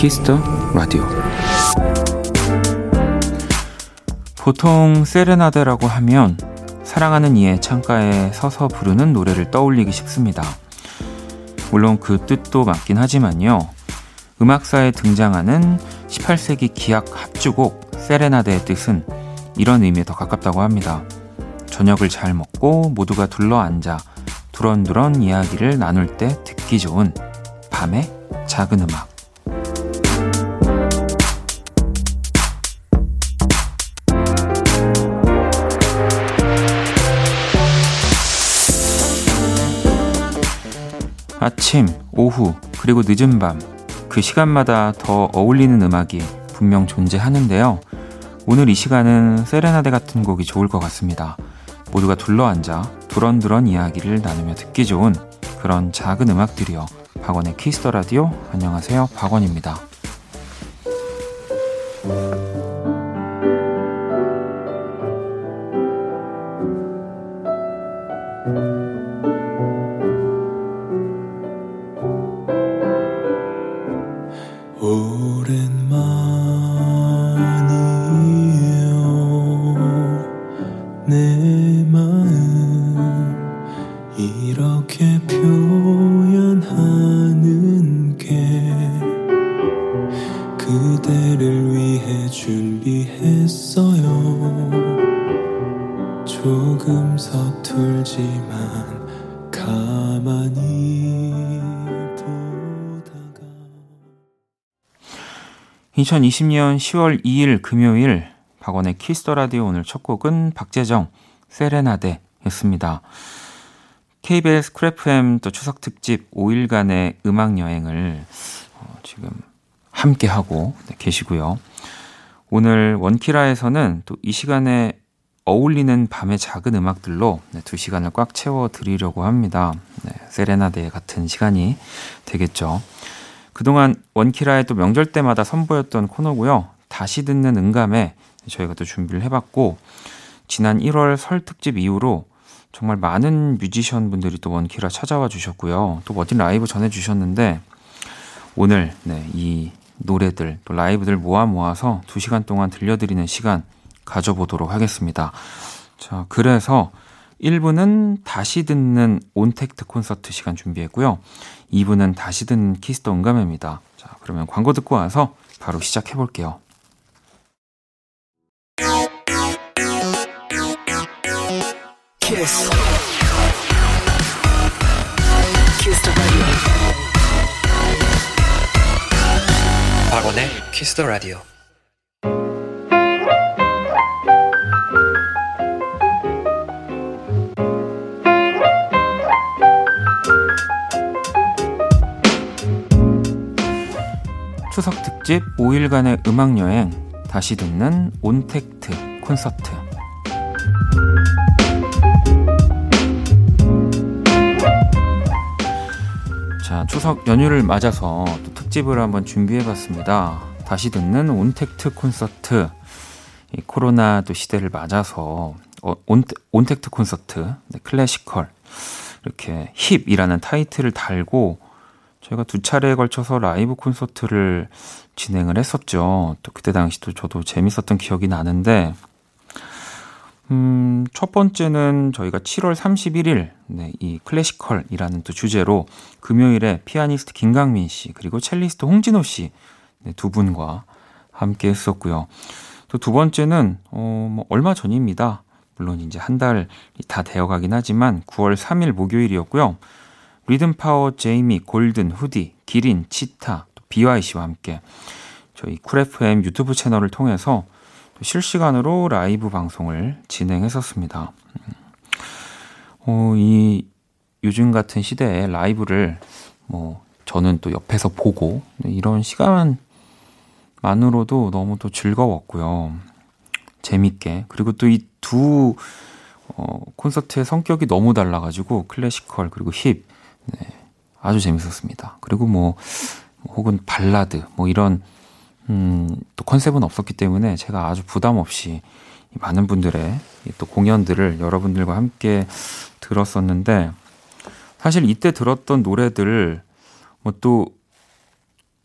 키스 더 라디오 보통 세레나데라고 하면 사랑하는 이의 창가에 서서 부르는 노래를 떠올리기 쉽습니다. 물론 그 뜻도 맞긴 하지만요. 음악사에 등장하는 18세기 기악 합주곡 세레나데의 뜻은 이런 의미에 더 가깝다고 합니다. 저녁을 잘 먹고 모두가 둘러앉아 두런두런 이야기를 나눌 때 듣기 좋은 밤의 작은 음악. 아침, 오후, 그리고 늦은 밤, 그 시간마다 더 어울리는 음악이 분명 존재하는데요. 오늘 이 시간은 세레나데 같은 곡이 좋을 것 같습니다. 모두가 둘러앉아 두런두런 이야기를 나누며 듣기 좋은 그런 작은 음악들이요. 박원의 키스 더 라디오. 안녕하세요. 박원입니다. 2020년 10월 2일 금요일 박원의 Kiss the Radio 오늘 첫 곡은 박재정 세레나데였습니다. KBS Cool FM 또 추석 특집 5일간의 음악 여행을 어, 지금 함께 하고 네, 계시고요. 오늘 원키라에서는 또 이 시간에 어울리는 밤의 작은 음악들로 네, 두 시간을 꽉 채워 드리려고 합니다. 네, 세레나데 같은 시간이 되겠죠. 그동안 원키라의 또 명절 때마다 선보였던 코너고요. 다시 듣는 응감에 저희가 또 준비를 해봤고 지난 1월 설 특집 이후로 정말 많은 뮤지션 분들이 또 원키라 찾아와 주셨고요. 또 멋진 라이브 전해주셨는데 오늘 네, 이 노래들 또 라이브들 모아 모아서 2시간 동안 들려드리는 시간 가져보도록 하겠습니다. 자, 그래서 1부는 다시 듣는 온택트 콘서트 시간 준비했고요. 2부는 다시 듣는 Kiss the 음감회입니다. 자, 그러면 광고 듣고 와서 바로 시작해 볼게요. Kiss. Kiss 박원의 Kiss the Radio. 특집 5일간의 음악 여행 다시 듣는 온택트 콘서트 자, 추석 연휴를 맞아서 또 특집을 한번 준비해 봤습니다. 다시 듣는 온택트 콘서트. 이 코로나 또 시대를 맞아서 어, 온, 온택트 콘서트, 네, classical 이렇게 hip이라는 타이틀을 달고 저희가 두 차례에 걸쳐서 라이브 콘서트를 진행을 했었죠. 또 그때 당시도 저도 재밌었던 기억이 나는데, 음, 첫 번째는 저희가 7월 31일, 네, 이 클래시컬이라는 또 주제로 금요일에 피아니스트 김강민 씨, 그리고 첼리스트 홍진호 씨, 네, 두 분과 함께 했었고요. 또 두 번째는, 어, 뭐, 얼마 전입니다. 물론 이제 한 달이 다 되어 가긴 하지만 9월 3일 목요일이었고요. 리듬 파워 제이미, 골든, 후디, 기린, 치타, 또 BYC와 함께 저희 Cool FM 유튜브 채널을 통해서 실시간으로 라이브 방송을 진행했었습니다. 어, 이 요즘 같은 시대에 라이브를 뭐 저는 또 옆에서 보고 이런 시간만으로도 너무 또 즐거웠고요. 재밌게. 그리고 또 이 두 어, 콘서트의 성격이 너무 달라가지고 클래시컬 그리고 힙 네, 아주 재밌었습니다. 그리고 뭐 혹은 발라드 뭐 이런 음, 또 컨셉은 없었기 때문에 제가 아주 부담 없이 많은 분들의 또 공연들을 여러분들과 함께 들었었는데 사실 이때 들었던 노래들 뭐또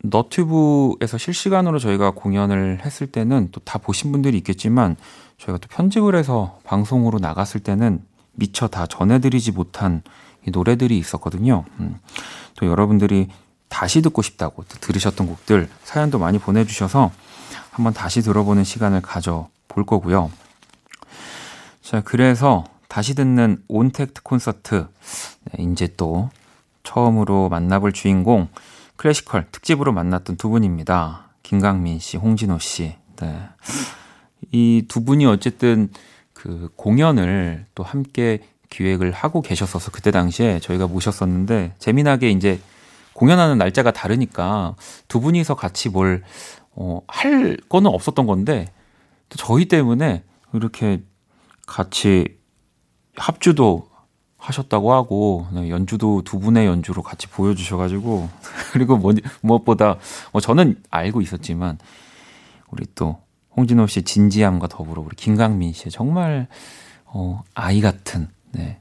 너튜브에서 실시간으로 저희가 공연을 했을 때는 또 다 보신 분들이 있겠지만 저희가 또 편집을 해서 방송으로 나갔을 때는 미처 다 전해드리지 못한 이 노래들이 있었거든요. 음, 또 여러분들이 다시 듣고 싶다고 들으셨던 곡들 사연도 많이 보내주셔서 한번 다시 들어보는 시간을 가져 볼 거고요. 자, 그래서 다시 듣는 온택트 콘서트. 네, 이제 또 처음으로 만나볼 주인공 클래시컬 특집으로 만났던 두 분입니다. 김강민 씨, 홍진호 씨. 네. 이 두 분이 어쨌든 그 공연을 또 함께 기획을 하고 계셨어서 그때 당시에 저희가 모셨었는데 재미나게 이제 공연하는 날짜가 다르니까 두 분이서 같이 뭘, 어, 할 거는 없었던 건데 또 저희 때문에 이렇게 같이 합주도 하셨다고 하고 네, 연주도 두 분의 연주로 같이 보여주셔가지고 그리고 뭐, 무엇보다 뭐 저는 알고 있었지만 우리 또 홍진호 씨 진지함과 더불어 우리 김강민 씨 정말 어, 아이 같은 네,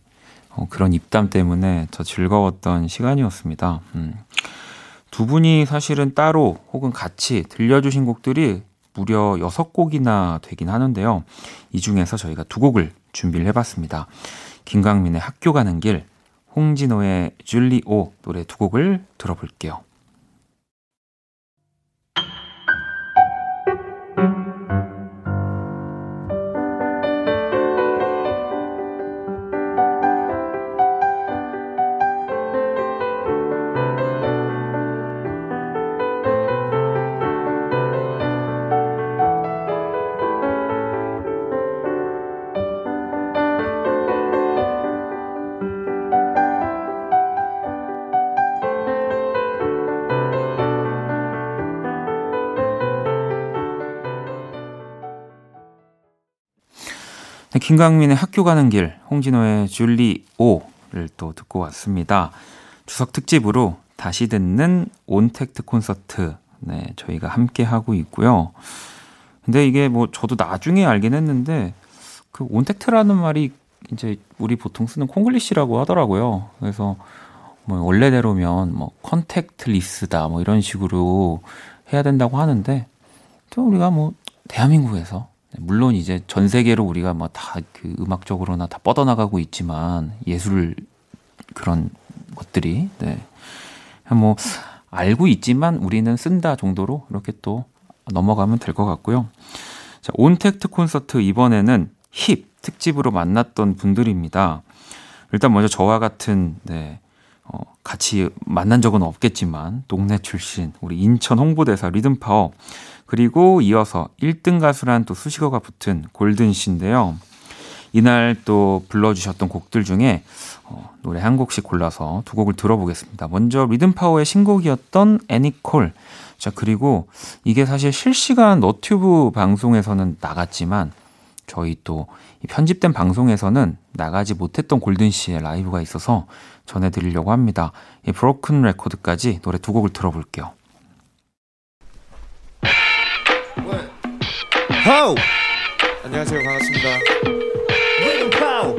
어, 그런 입담 때문에 더 즐거웠던 시간이었습니다. 음. 두 분이 사실은 따로 혹은 같이 들려주신 곡들이 무려 6곡이나 되긴 하는데요. 이 중에서 저희가 두 곡을 준비를 해봤습니다. 김광민의 학교 가는 길, 홍진호의 줄리오 노래 두 곡을 들어볼게요. 김강민의 학교 가는 길, 홍진호의 Julie-O를 또 듣고 왔습니다. 추석 특집으로 다시 듣는 온택트 콘서트, 네, 저희가 함께 하고 있고요. 근데 이게 뭐 저도 나중에 알긴 했는데 그 온택트라는 말이 이제 우리 보통 쓰는 콩글리시라고 하더라고요. 그래서 뭐 원래대로면 뭐 contactless다 뭐 이런 식으로 해야 된다고 하는데 또 우리가 뭐 대한민국에서 네, 물론 이제 전 세계로 우리가 뭐 다 그 음악적으로나 다 뻗어나가고 있지만 예술 그런 것들이 네. 뭐 알고 있지만 우리는 쓴다 정도로 이렇게 또 넘어가면 될 것 같고요. 자, 온택트 콘서트 이번에는 힙 특집으로 만났던 분들입니다. 일단 먼저 저와 같은 네, 어, 같이 만난 적은 없겠지만 동네 출신 우리 인천 홍보대사 리듬파워 그리고 이어서 1등 가수란 또 수식어가 붙은 골든 씨인데요. 이날 또 불러주셨던 곡들 중에 어, 노래 한 곡씩 골라서 두 곡을 들어보겠습니다. 먼저 리듬파워의 신곡이었던 애니콜. 자, 그리고 이게 사실 실시간 너튜브 방송에서는 나갔지만 저희 또 편집된 방송에서는 나가지 못했던 골든 씨의 라이브가 있어서 전해드리려고 합니다. 이 브로큰 레코드까지 노래 두 곡을 들어볼게요. 호! 안녕하세요. 반갑습니다. 리듬 파워.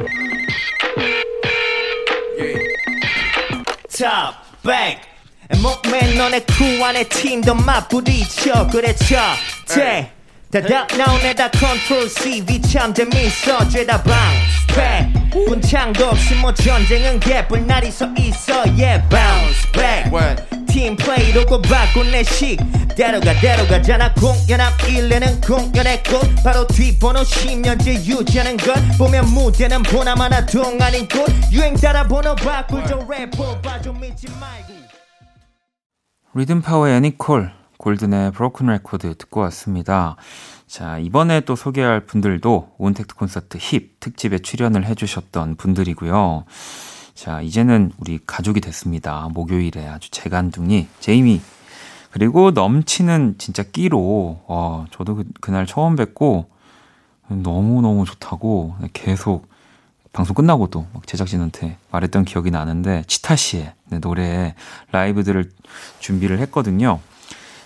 예. 탑, 백. 목맨 너네 크 안에 팀도 맞부딪혀 그랬죠. 대. 다닥 나오네 다 컨트롤 C 위참 재밌어 죄다 bounce back 분창도 없이 뭐 전쟁은 개뿔 날이 서 있어. Yeah bounce back. 팀 플레이로 바꾼 내식 대로가 대로가잖아. 공연함 1내는 공연의 꽃. 바로 뒷번호 10년째 유지하는 것 보면 무대는 보나마나 동안인 꽃 유행 따라 번호 바꿀 저 래퍼 봐줘 믿지 말고. 리듬 파워의 애니콜 골든의 브로큰 레코드 듣고 왔습니다. 자, 이번에 또 소개할 분들도 온택트 콘서트 힙 특집에 출연을 해주셨던 분들이고요. 자, 이제는 우리 가족이 됐습니다. 목요일에 아주 재간둥이 제이미 그리고 넘치는 진짜 끼로 어, 저도 그, 그날 처음 뵙고 너무 너무 좋다고 계속 방송 끝나고도 막 제작진한테 말했던 기억이 나는데 치타 씨의 네, 노래 라이브들을 준비를 했거든요.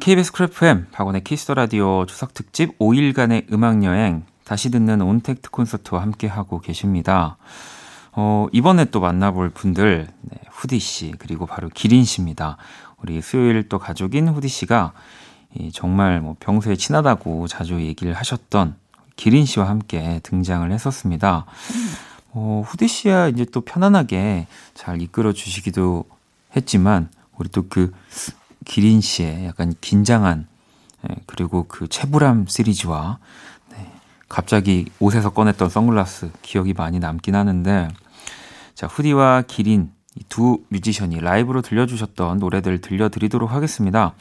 KBS Cool FM 박원의 Kiss the Radio 추석 특집 5일간의 음악 여행 다시 듣는 온택트 콘서트와 함께 하고 계십니다. 어, 이번에 또 만나볼 분들 네, 후디 씨 그리고 바로 기린 씨입니다. 우리 수요일 또 가족인 후디 씨가 이 정말 뭐 평소에 친하다고 자주 얘기를 하셨던 기린 씨와 함께 등장을 했었습니다. 어, 후디 씨야 이제 또 편안하게 잘 이끌어 주시기도 했지만 우리 또 그 기린 씨의 약간 긴장한 예, 그리고 그 채불함 시리즈와 네, 갑자기 옷에서 꺼냈던 선글라스 기억이 많이 남긴 하는데 자 후디와 기린 두 뮤지션이 라이브로 들려주셨던 노래들 들려드리도록 하겠습니다.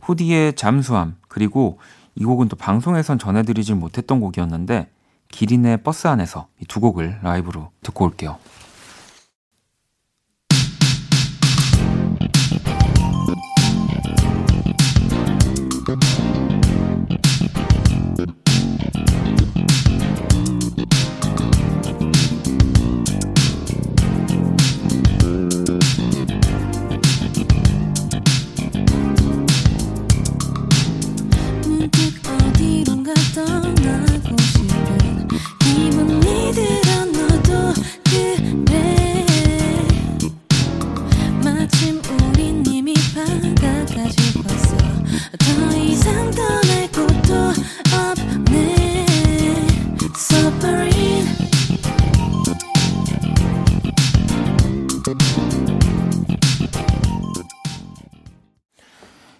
후디의 잠수함 그리고 이 곡은 또 방송에선 전해드리질 못했던 곡이었는데 기린의 버스 안에서 이 두 곡을 라이브로 듣고 올게요.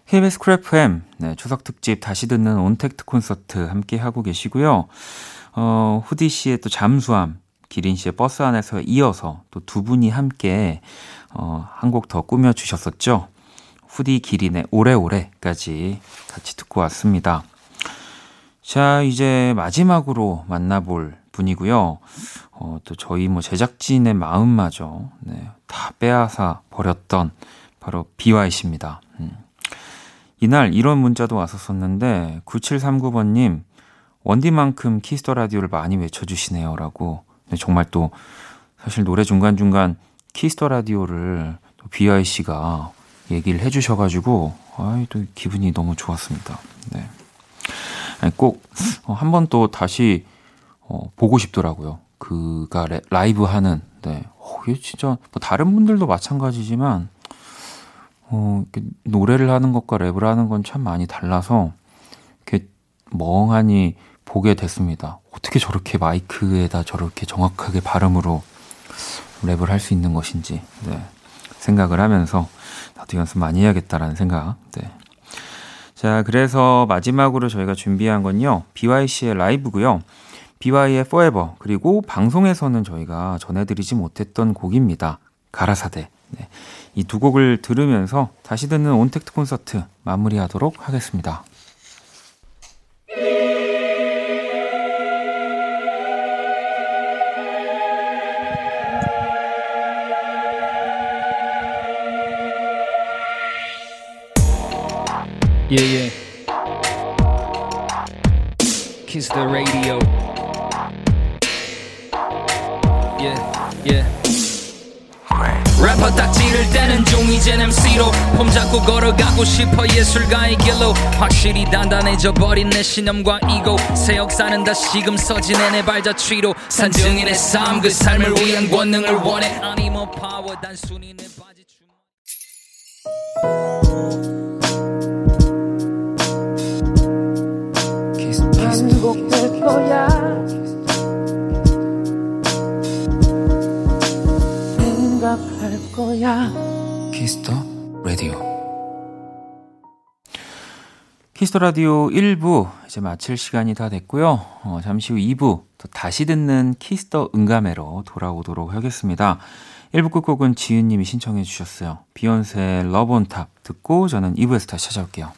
KBS Cool FM 네, 추석 특집 다시 듣는 온택트 콘서트 함께 하고 계시고요. 어, 후디 씨의 또 잠수함, 기린 씨의 버스 안에서 이어서 또 두 분이 함께 어, 한 곡 더 꾸며 주셨었죠. 후디 기린의 오래오래까지 같이 듣고 왔습니다. 자, 이제 마지막으로 만나볼 분이고요. 어, 또 저희 뭐 제작진의 마음마저 네, 다 빼앗아 버렸던 바로 비와이 씨입니다. 음. 이날 이런 문자도 왔었었는데 9739번님 원디만큼 Kiss the Radio를 많이 외쳐주시네요 라고 정말 또 사실 노래 중간 중간 Kiss the Radio를 또 비와이 씨가 얘기를 해주셔가지고 아이 또 기분이 너무 좋았습니다. 네. 꼭 한 번 또 다시 어, 보고 싶더라고요. 그가 라이브 하는 네. 어, 이게 진짜 뭐 다른 분들도 마찬가지지만 어, 노래를 하는 것과 랩을 하는 건 참 많이 달라서 이렇게 멍하니 보게 됐습니다. 어떻게 저렇게 마이크에다 저렇게 정확하게 발음으로 랩을 할 수 있는 것인지 네. 생각을 하면서 나도 연습 많이 해야겠다라는 생각. 네. 자, 그래서 마지막으로 저희가 준비한 건요. BYC의 라이브고요. BY의 Forever 그리고 방송에서는 저희가 전해드리지 못했던 곡입니다. 가라사대. 네. 이 두 곡을 들으면서 다시 듣는 온택트 콘서트 마무리하도록 하겠습니다. Yeah, yeah. Kiss the radio. Yeah, yeah. 래퍼 딱 지를 때는 종이젠 MC로 폼 잡고 걸어가고 싶어 예술가의 길로. 확실히 단단해져 버린 내 신념과 이고. 새 역사는 다시금 서지네 내 발자취로. 산증인의 삶 그 삶을 위한 권능을 원해. 아니 뭐 파워 단순히 내 바지 주머 거야. Kiss the Radio. Kiss the Radio 1부 이제 마칠 시간이 다 됐고요. 어, 잠시 후 2부 또 다시 듣는 Kiss the 음감회로 돌아오도록 하겠습니다. 1부 끝곡은 지은님이 신청해 주셨어요. 비욘세의 Love On Top 듣고 저는 2부에서 다시 찾아올게요.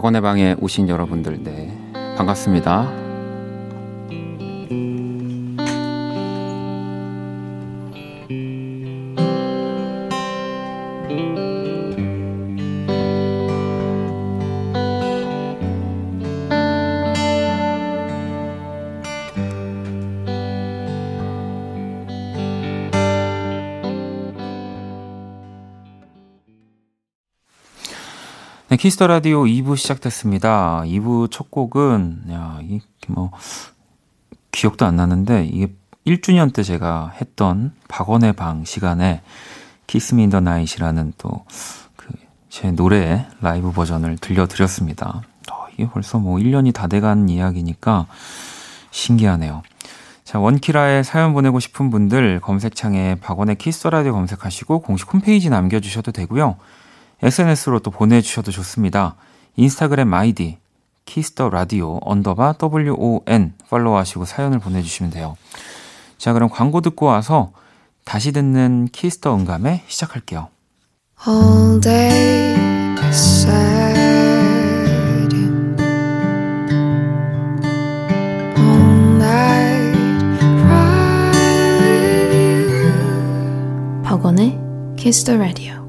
박원의 방에 오신 여러분들, 네. 반갑습니다. Kiss the Radio 2부 시작됐습니다. 2부 첫 곡은 야, 이게 뭐 기억도 안 나는데 이게 1주년 때 제가 했던 박원의 방 시간에 Kiss Me In The Night이라는 또 그 제 노래 라이브 버전을 들려드렸습니다. 어, 이게 벌써 뭐 1년이 다 돼간 이야기니까 신기하네요. 자, 원키라에 사연 보내고 싶은 분들 검색창에 박원의 Kiss the Radio 검색하시고 공식 홈페이지 남겨주셔도 되고요. SNS로 또 보내주셔도 좋습니다. 인스타그램 아이디 키스 더 라디오 언더바 WON 팔로우하시고 사연을 보내주시면 돼요. 자 그럼 광고 듣고 와서 다시 듣는 키스 더 음감회 시작할게요. All day All night 박원의 키스 더 라디오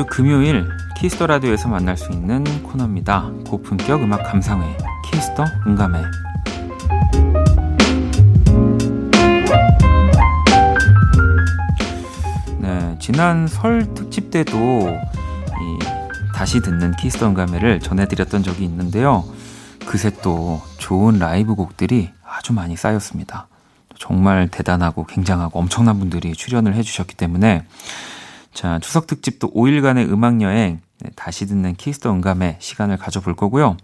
매주 금요일 키스 더 라디오에서 만날 수 있는 코너입니다. 고품격 음악 감상회 키스 더 음감회. 네, 지난 설 특집 때도 이 다시 듣는 키스 더 음감회를 전해드렸던 적이 있는데요. 그새 또 좋은 라이브 곡들이 아주 많이 쌓였습니다. 정말 대단하고 굉장하고 엄청난 분들이 출연을 해주셨기 때문에 자, 추석 특집도 5일간의 음악 여행, 네, 다시 듣는 키스 더 음감회 시간을 가져볼 거고요.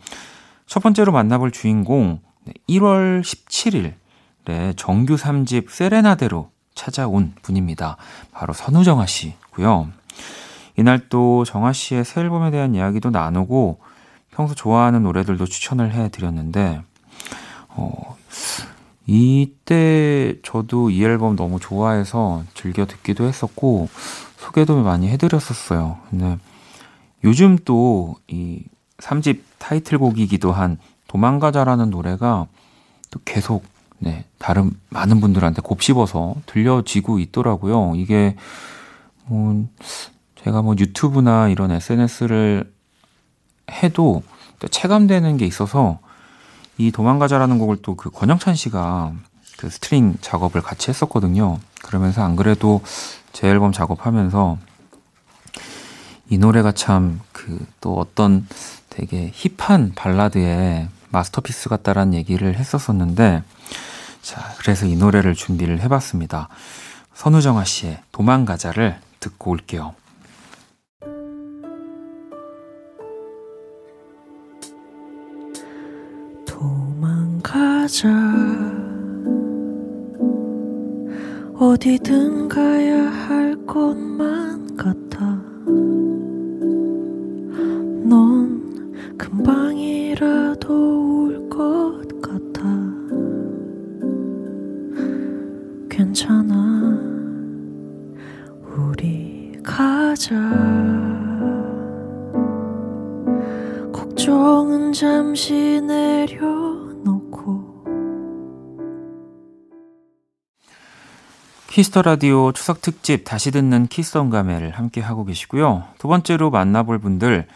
첫 번째로 만나볼 주인공, 1월 17일에 정규 3집 세레나데로 찾아온 분입니다. 바로 선우정아 씨고요. 이날 또 정아 씨의 새 앨범에 대한 이야기도 나누고 평소 좋아하는 노래들도 추천을 해드렸는데, 어, 이때 저도 이 앨범 너무 좋아해서 즐겨 듣기도 했었고, 소개도 많이 해드렸었어요. 근데 요즘 또 이 3집 타이틀곡이기도 한 도망가자라는 노래가 또 계속 네, 다른 많은 분들한테 곱씹어서 들려지고 있더라고요. 이게 뭐 제가 뭐 유튜브나 이런 SNS를 해도 체감되는 게 있어서 이 도망가자라는 곡을 또 그 권영찬 씨가 그 스트링 작업을 같이 했었거든요. 그러면서 안 그래도 제 앨범 작업하면서 이 노래가 참 그 또 어떤 되게 힙한 발라드의 masterpiece 같다라는 얘기를 했었었는데 자 그래서 이 노래를 준비를 해봤습니다. 선우정아 씨의 도망가자를 듣고 올게요. 도망가 가자 어디든 가야 할 곳만 같아. 넌 금방이라도 올것 같아. 괜찮아. 우리 가자. 걱정은 잠시 내려 키스 더 라디오 추석 특집 다시 듣는 키스 더 음감회를 함께 하고 계시고요. 두 번째로 만나볼 분들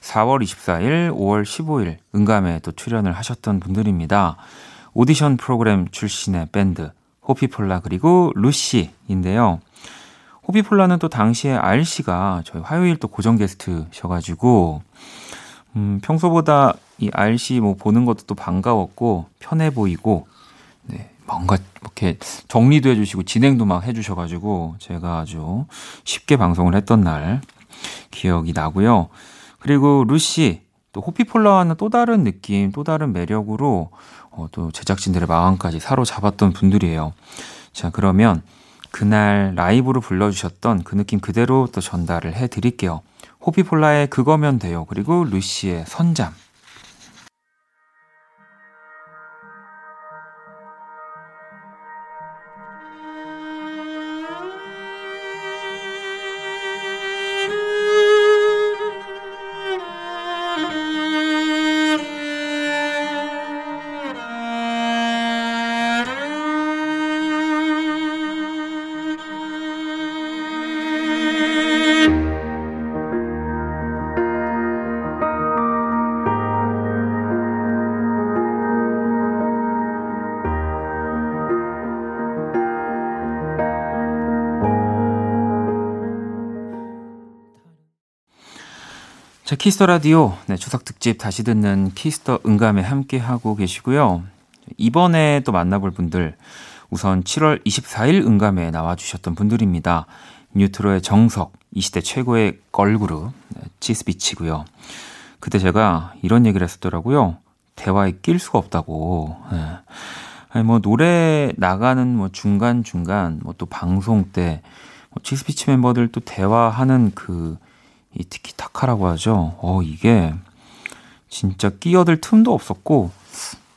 4월 24일, 5월 15일 은감에 또 출연을 하셨던 분들입니다. 오디션 프로그램 출신의 밴드 호피폴라 그리고 루시인데요. 호피폴라는 또 당시에 RC가 저희 화요일 또 고정 게스트셔가지고 음, 평소보다 이 RC 뭐 보는 것도 또 반가웠고 편해 보이고 네, 뭔가 이렇게 정리도 해주시고 진행도 막 해주셔가지고 제가 아주 쉽게 방송을 했던 날 기억이 나고요. 그리고 루시 또 호피폴라와는 또 다른 느낌, 또 다른 매력으로 어, 또 제작진들의 마음까지 사로잡았던 분들이에요. 자 그러면 그날 라이브로 불러주셨던 그 느낌 그대로 또 전달을 해드릴게요. 호피폴라의 그거면 돼요. 그리고 루시의 선잠. 키스 더 라디오. 네, 추석 특집 다시 듣는 키스 더 음감회 함께 하고 계시고요. 이번에 또 만나볼 분들. 우선 7월 24일 음감회 나와주셨던 분들입니다. 뉴트로의 정석, 이 시대 최고의 걸그룹, 네, 치스비치고요. 그때 제가 이런 얘기를 했었더라고요. 대화에 낄 수가 없다고. 네. 아니, 뭐, 노래 나가는 뭐 중간 중간, 뭐 또 방송 때, 뭐 치스비치 멤버들 또 대화하는 그, 이 티키타카라고 하죠. 어, 이게 진짜 끼어들 틈도 없었고,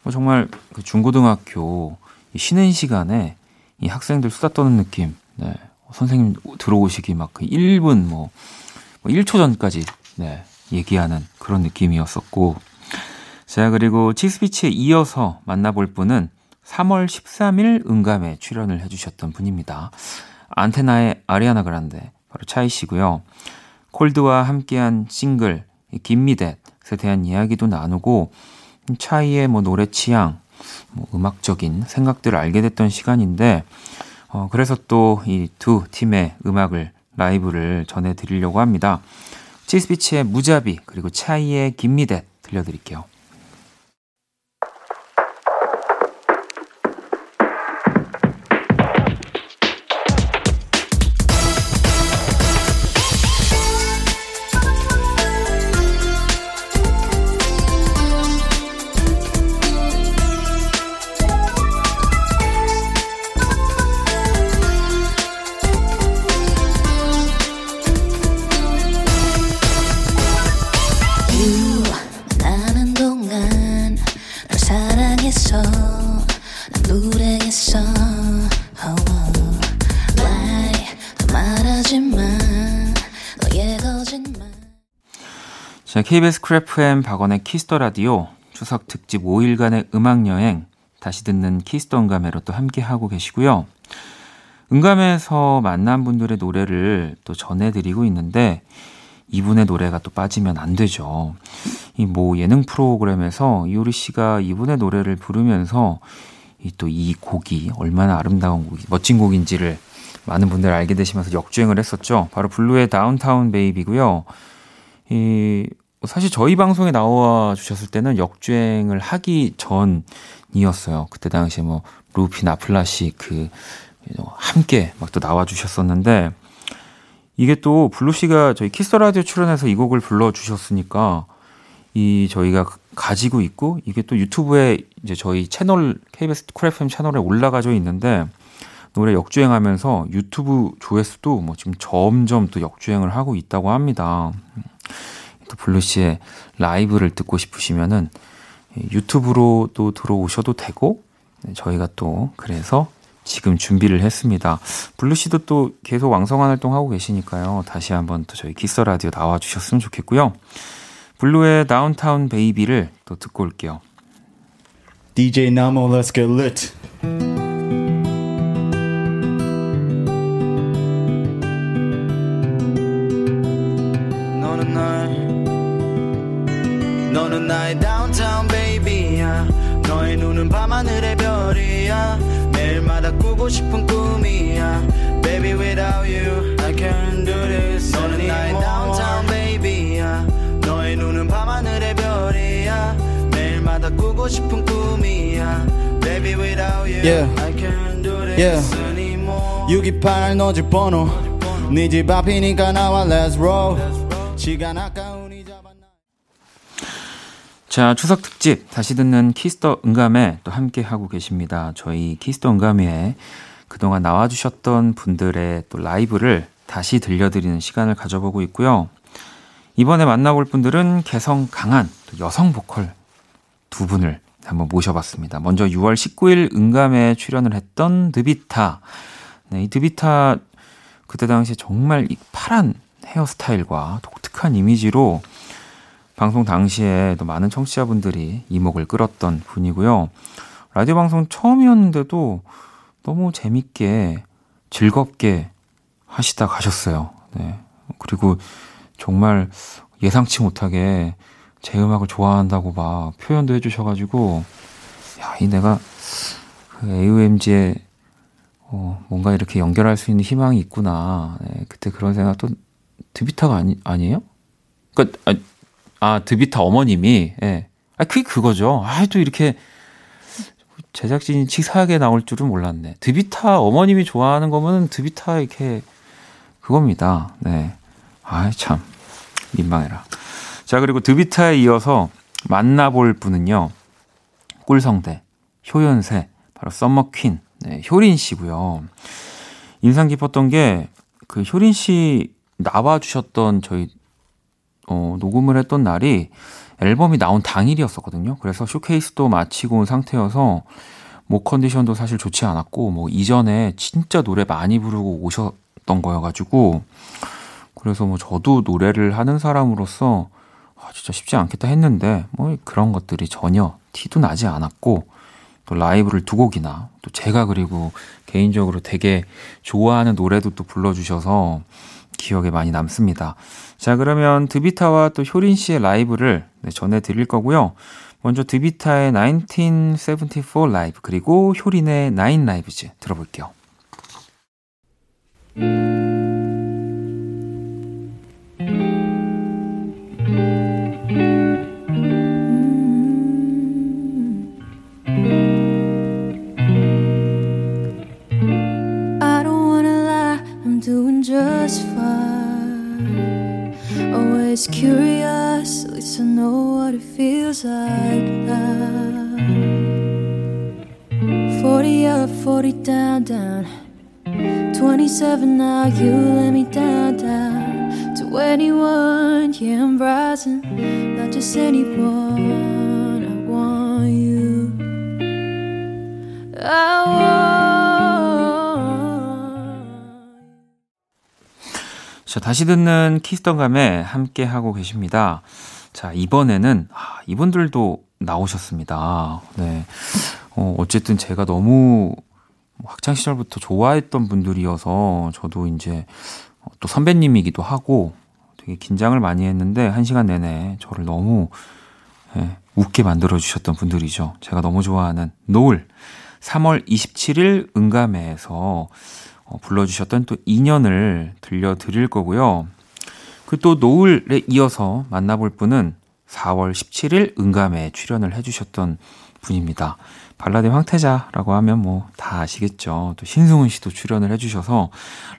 뭐 정말 그 중고등학교 쉬는 시간에 이 학생들 수다 떠는 느낌, 네. 선생님 들어오시기 막 그 1분 뭐, 뭐 1초 전까지, 네. 얘기하는 그런 느낌이었었고, 자, 그리고 치스비치에 이어서 만나볼 분은 3월 13일 응감에 출연을 해주셨던 분입니다. 안테나의 아리아나 그란데, 바로 차이 씨고요. 콜드와 함께한 싱글 김미댓에 대한 이야기도 나누고 차이의 뭐 노래 취향, 뭐 음악적인 생각들을 알게 됐던 시간인데 어 그래서 또 이 두 팀의 음악을 라이브를 전해드리려고 합니다. 치스비치의 무자비 그리고 차이의 김미댓 들려드릴게요. 사랑했어. 난 불행했어. Oh, oh. 더 말하지마. 너의 거짓말. 자, KBS 쿨 FM 박원의 키스 더 라디오 추석 특집 5일간의 음악 여행 다시 듣는 키스 더 음감회로 또 함께 하고 계시고요. 음감회에서 만난 분들의 노래를 또 전해드리고 있는데 이분의 노래가 또 빠지면 안 되죠. 이 뭐 예능 프로그램에서 이효리 씨가 이분의 노래를 부르면서 이 또 이 곡이 얼마나 아름다운 곡이 멋진 곡인지를 많은 분들 알게 되시면서 역주행을 했었죠. 바로 블루의 Downtown Baby고요. 이 사실 저희 방송에 나와 주셨을 때는 역주행을 하기 전이었어요. 그때 당시에 뭐 루피 나플라 씨 그 함께 막 또 나와 주셨었는데 이게 또 블루 씨가 저희 키스 라디오 출연해서 이 곡을 불러 주셨으니까 이 저희가 가지고 있고 이게 또 유튜브에 이제 저희 채널 KBS 쿨 FM 채널에 올라가져 있는데 노래 역주행하면서 유튜브 조회수도 뭐 지금 점점 또 역주행을 하고 있다고 합니다. 또 블루 씨의 라이브를 듣고 싶으시면은 유튜브로 또 들어오셔도 되고 네, 저희가 또 그래서 지금 준비를 했습니다. 블루 씨도 또 계속 왕성한 활동하고 계시니까요. 다시 한번 또 저희 키스 더 라디오 나와 주셨으면 좋겠고요. 블루의 Downtown Baby를 또 듣고 올게요. DJ Namo, let's get lit. 너는 날 너는 나의 downtown baby야 너의 눈은 밤하늘의 별이야 매일마다 꾸고 싶은 꿈이야 Baby without you I can't do this 너는 나의 downtown baby야 너의 눈은 밤하늘의 별이야 매일마다 꾸고 싶은 꿈이야 Baby without you Yeah. I can't do this Yeah. anymore 628 너집 번호 네집 앞이니까 나와 let's roll 시간 잡았나 자, 추석 특집 다시 듣는 키스 더 음감회 또 함께 하고 계십니다. 저희 키스 더 음감회 그동안 나와 주셨던 분들의 또 라이브를 다시 들려드리는 시간을 가져보고 있고요. 이번에 만나볼 분들은 개성 강한 또 여성 보컬 두 분을 한번 모셔봤습니다. 먼저 6월 19일 음감회 출연을 했던 드비타. 네, 이 드비타 그때 당시에 정말 이 파란 헤어스타일과 독특한 이미지로 방송 당시에 또 많은 청취자분들이 이목을 끌었던 분이고요. 라디오 방송 처음이었는데도 너무 재밌게 즐겁게 하시다 가셨어요. 네. 그리고 정말 예상치 못하게 제 음악을 좋아한다고 막 표현도 해주셔가지고, 야, 이 내가 그 AOMG에 어, 뭔가 이렇게 연결할 수 있는 희망이 있구나. 네, 그때 그런 생각 또 드비타가 아니, 아니에요? 그니까, 아, 아, 드비타 어머님이, 예. 아, 그게 그거죠. 아, 또 이렇게 제작진이 치사하게 나올 줄은 몰랐네. 드비타 어머님이 좋아하는 거면 드비타 이렇게 그겁니다. 네. 아, 참. 민망해라. 자, 그리고 드비타에 이어서 만나볼 분은요. 꿀성대, 효연세, 바로 썸머퀸, 네, 효린 씨고요. 인상 깊었던 게 그 효린 씨 나와 주셨던 저희 어, 녹음을 했던 날이 앨범이 나온 당일이었었거든요. 그래서 쇼케이스도 마치고 온 상태여서 목 컨디션도 사실 좋지 않았고 뭐 이전에 진짜 노래 많이 부르고 오셨던 거여가지고 그래서 뭐 저도 노래를 하는 사람으로서 아, 진짜 쉽지 않겠다 했는데 뭐 그런 것들이 전혀 티도 나지 않았고 또 라이브를 두 곡이나 또 제가 그리고 개인적으로 되게 좋아하는 노래도 또 불러주셔서 기억에 많이 남습니다. 자, 그러면 드비타와 또 효린 씨의 라이브를 네, 전해드릴 거고요. 먼저 드비타의 1974 라이브, 그리고 효린의 9 라이브즈 들어볼게요. Always curious, at least I know what it feels like now. 40 up, 40 down, down. 27 now, you let me down, down. To anyone, yeah, I'm rising. Not just anyone, I want you. I want. 자, 다시 듣는 키스턴감에 함께 하고 계십니다. 자, 이번에는, 아, 이분들도 나오셨습니다. 네. 어, 어쨌든 제가 너무 학창 시절부터 좋아했던 분들이어서 저도 이제 또 선배님이기도 하고 되게 긴장을 많이 했는데 한 시간 내내 저를 너무 예, 웃게 만들어 주셨던 분들이죠. 제가 너무 좋아하는 노을 3월 27일 응감회에서 어, 불러주셨던 또 인연을 들려드릴 거고요. 그 또 노을에 이어서 만나볼 분은 4월 17일 음감회 출연을 해주셨던 분입니다. 발라드 황태자라고 하면 뭐 다 아시겠죠. 또 신승훈 씨도 출연을 해주셔서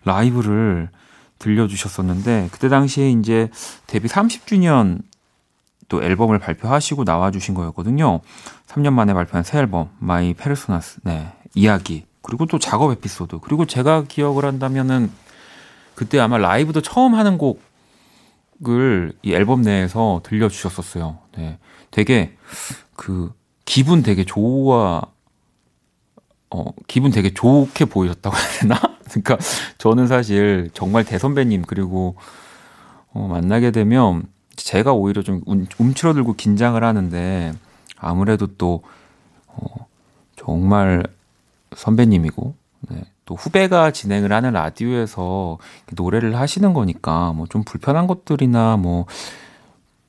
라이브를 들려주셨었는데 그때 당시에 이제 데뷔 30주년도 또 앨범을 발표하시고 나와주신 거였거든요. 3년 만에 발표한 새 앨범 My Personas 네 이야기 그리고 또 작업 에피소드 그리고 제가 기억을 한다면은 그때 아마 라이브도 처음 하는 곡을 이 앨범 내에서 들려주셨었어요. 네, 되게 그 기분 되게 좋아 어 기분 되게 좋게 보이셨다고 해야 되나? 그러니까 저는 사실 정말 대선배님 그리고 어, 만나게 되면 제가 오히려 좀 움, 움츠러들고 긴장을 하는데 아무래도 또 어, 정말 선배님이고 네, 또 후배가 진행을 하는 라디오에서 노래를 하시는 거니까 뭐 좀 불편한 것들이나 뭐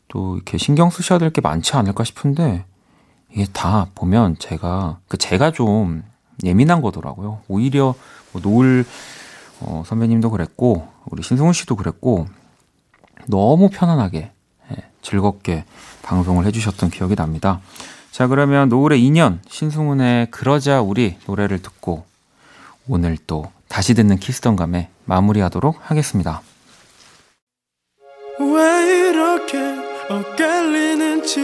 또 이렇게 신경 쓰셔야 될 게 많지 않을까 싶은데 이게 다 보면 제가 그 제가 좀 예민한 거더라고요. 오히려 뭐 노을 어, 선배님도 그랬고 우리 신승훈 씨도 그랬고 너무 편안하게 예, 즐겁게 방송을 해주셨던 기억이 납니다. 자 그러면 노을의 2년 신승훈의 그러자 우리 노래를 듣고 오늘 또 다시 듣는 키스던 감에 마무리하도록 하겠습니다. 왜 이렇게 엇갈리는지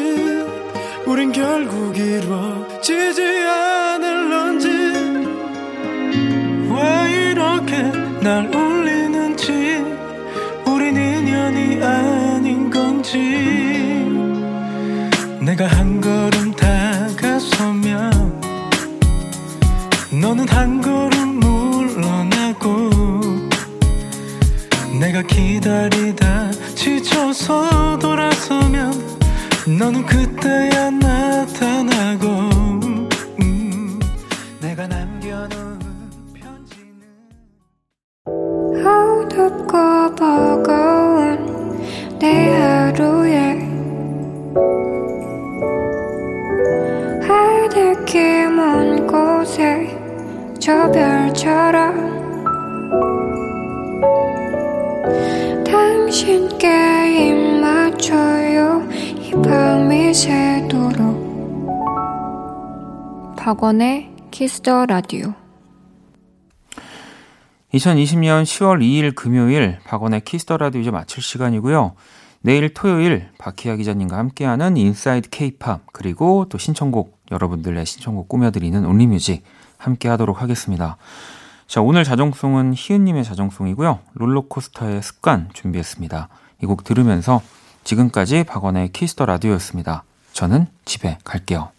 우린 결국 이루어지지 않을런지 왜 이렇게 날 울리는지 우린 인연이 아닌 건지 내가 한 걸음 한 걸음 물러나고 내가 기다리다 지쳐서 돌아서면 너는 그때야 나타나고 저 별처럼 당신께 입 맞춰요. 이 밤이 새도록. 박원의 Kiss the Radio 2020년 10월 2일 금요일 박원의 Kiss the Radio 이제 마칠 시간이고요. 내일 토요일 박희아 기자님과 함께하는 Inside K-팝 그리고 또 신청곡 여러분들의 신청곡 꾸며드리는 Only Music 함께 하도록 하겠습니다. 자 오늘 자정송은 희은님의 자정송이고요. 롤러코스터의 습관 준비했습니다. 이 곡 들으면서 지금까지 박원의 Kiss the Radio였습니다. 저는 집에 갈게요.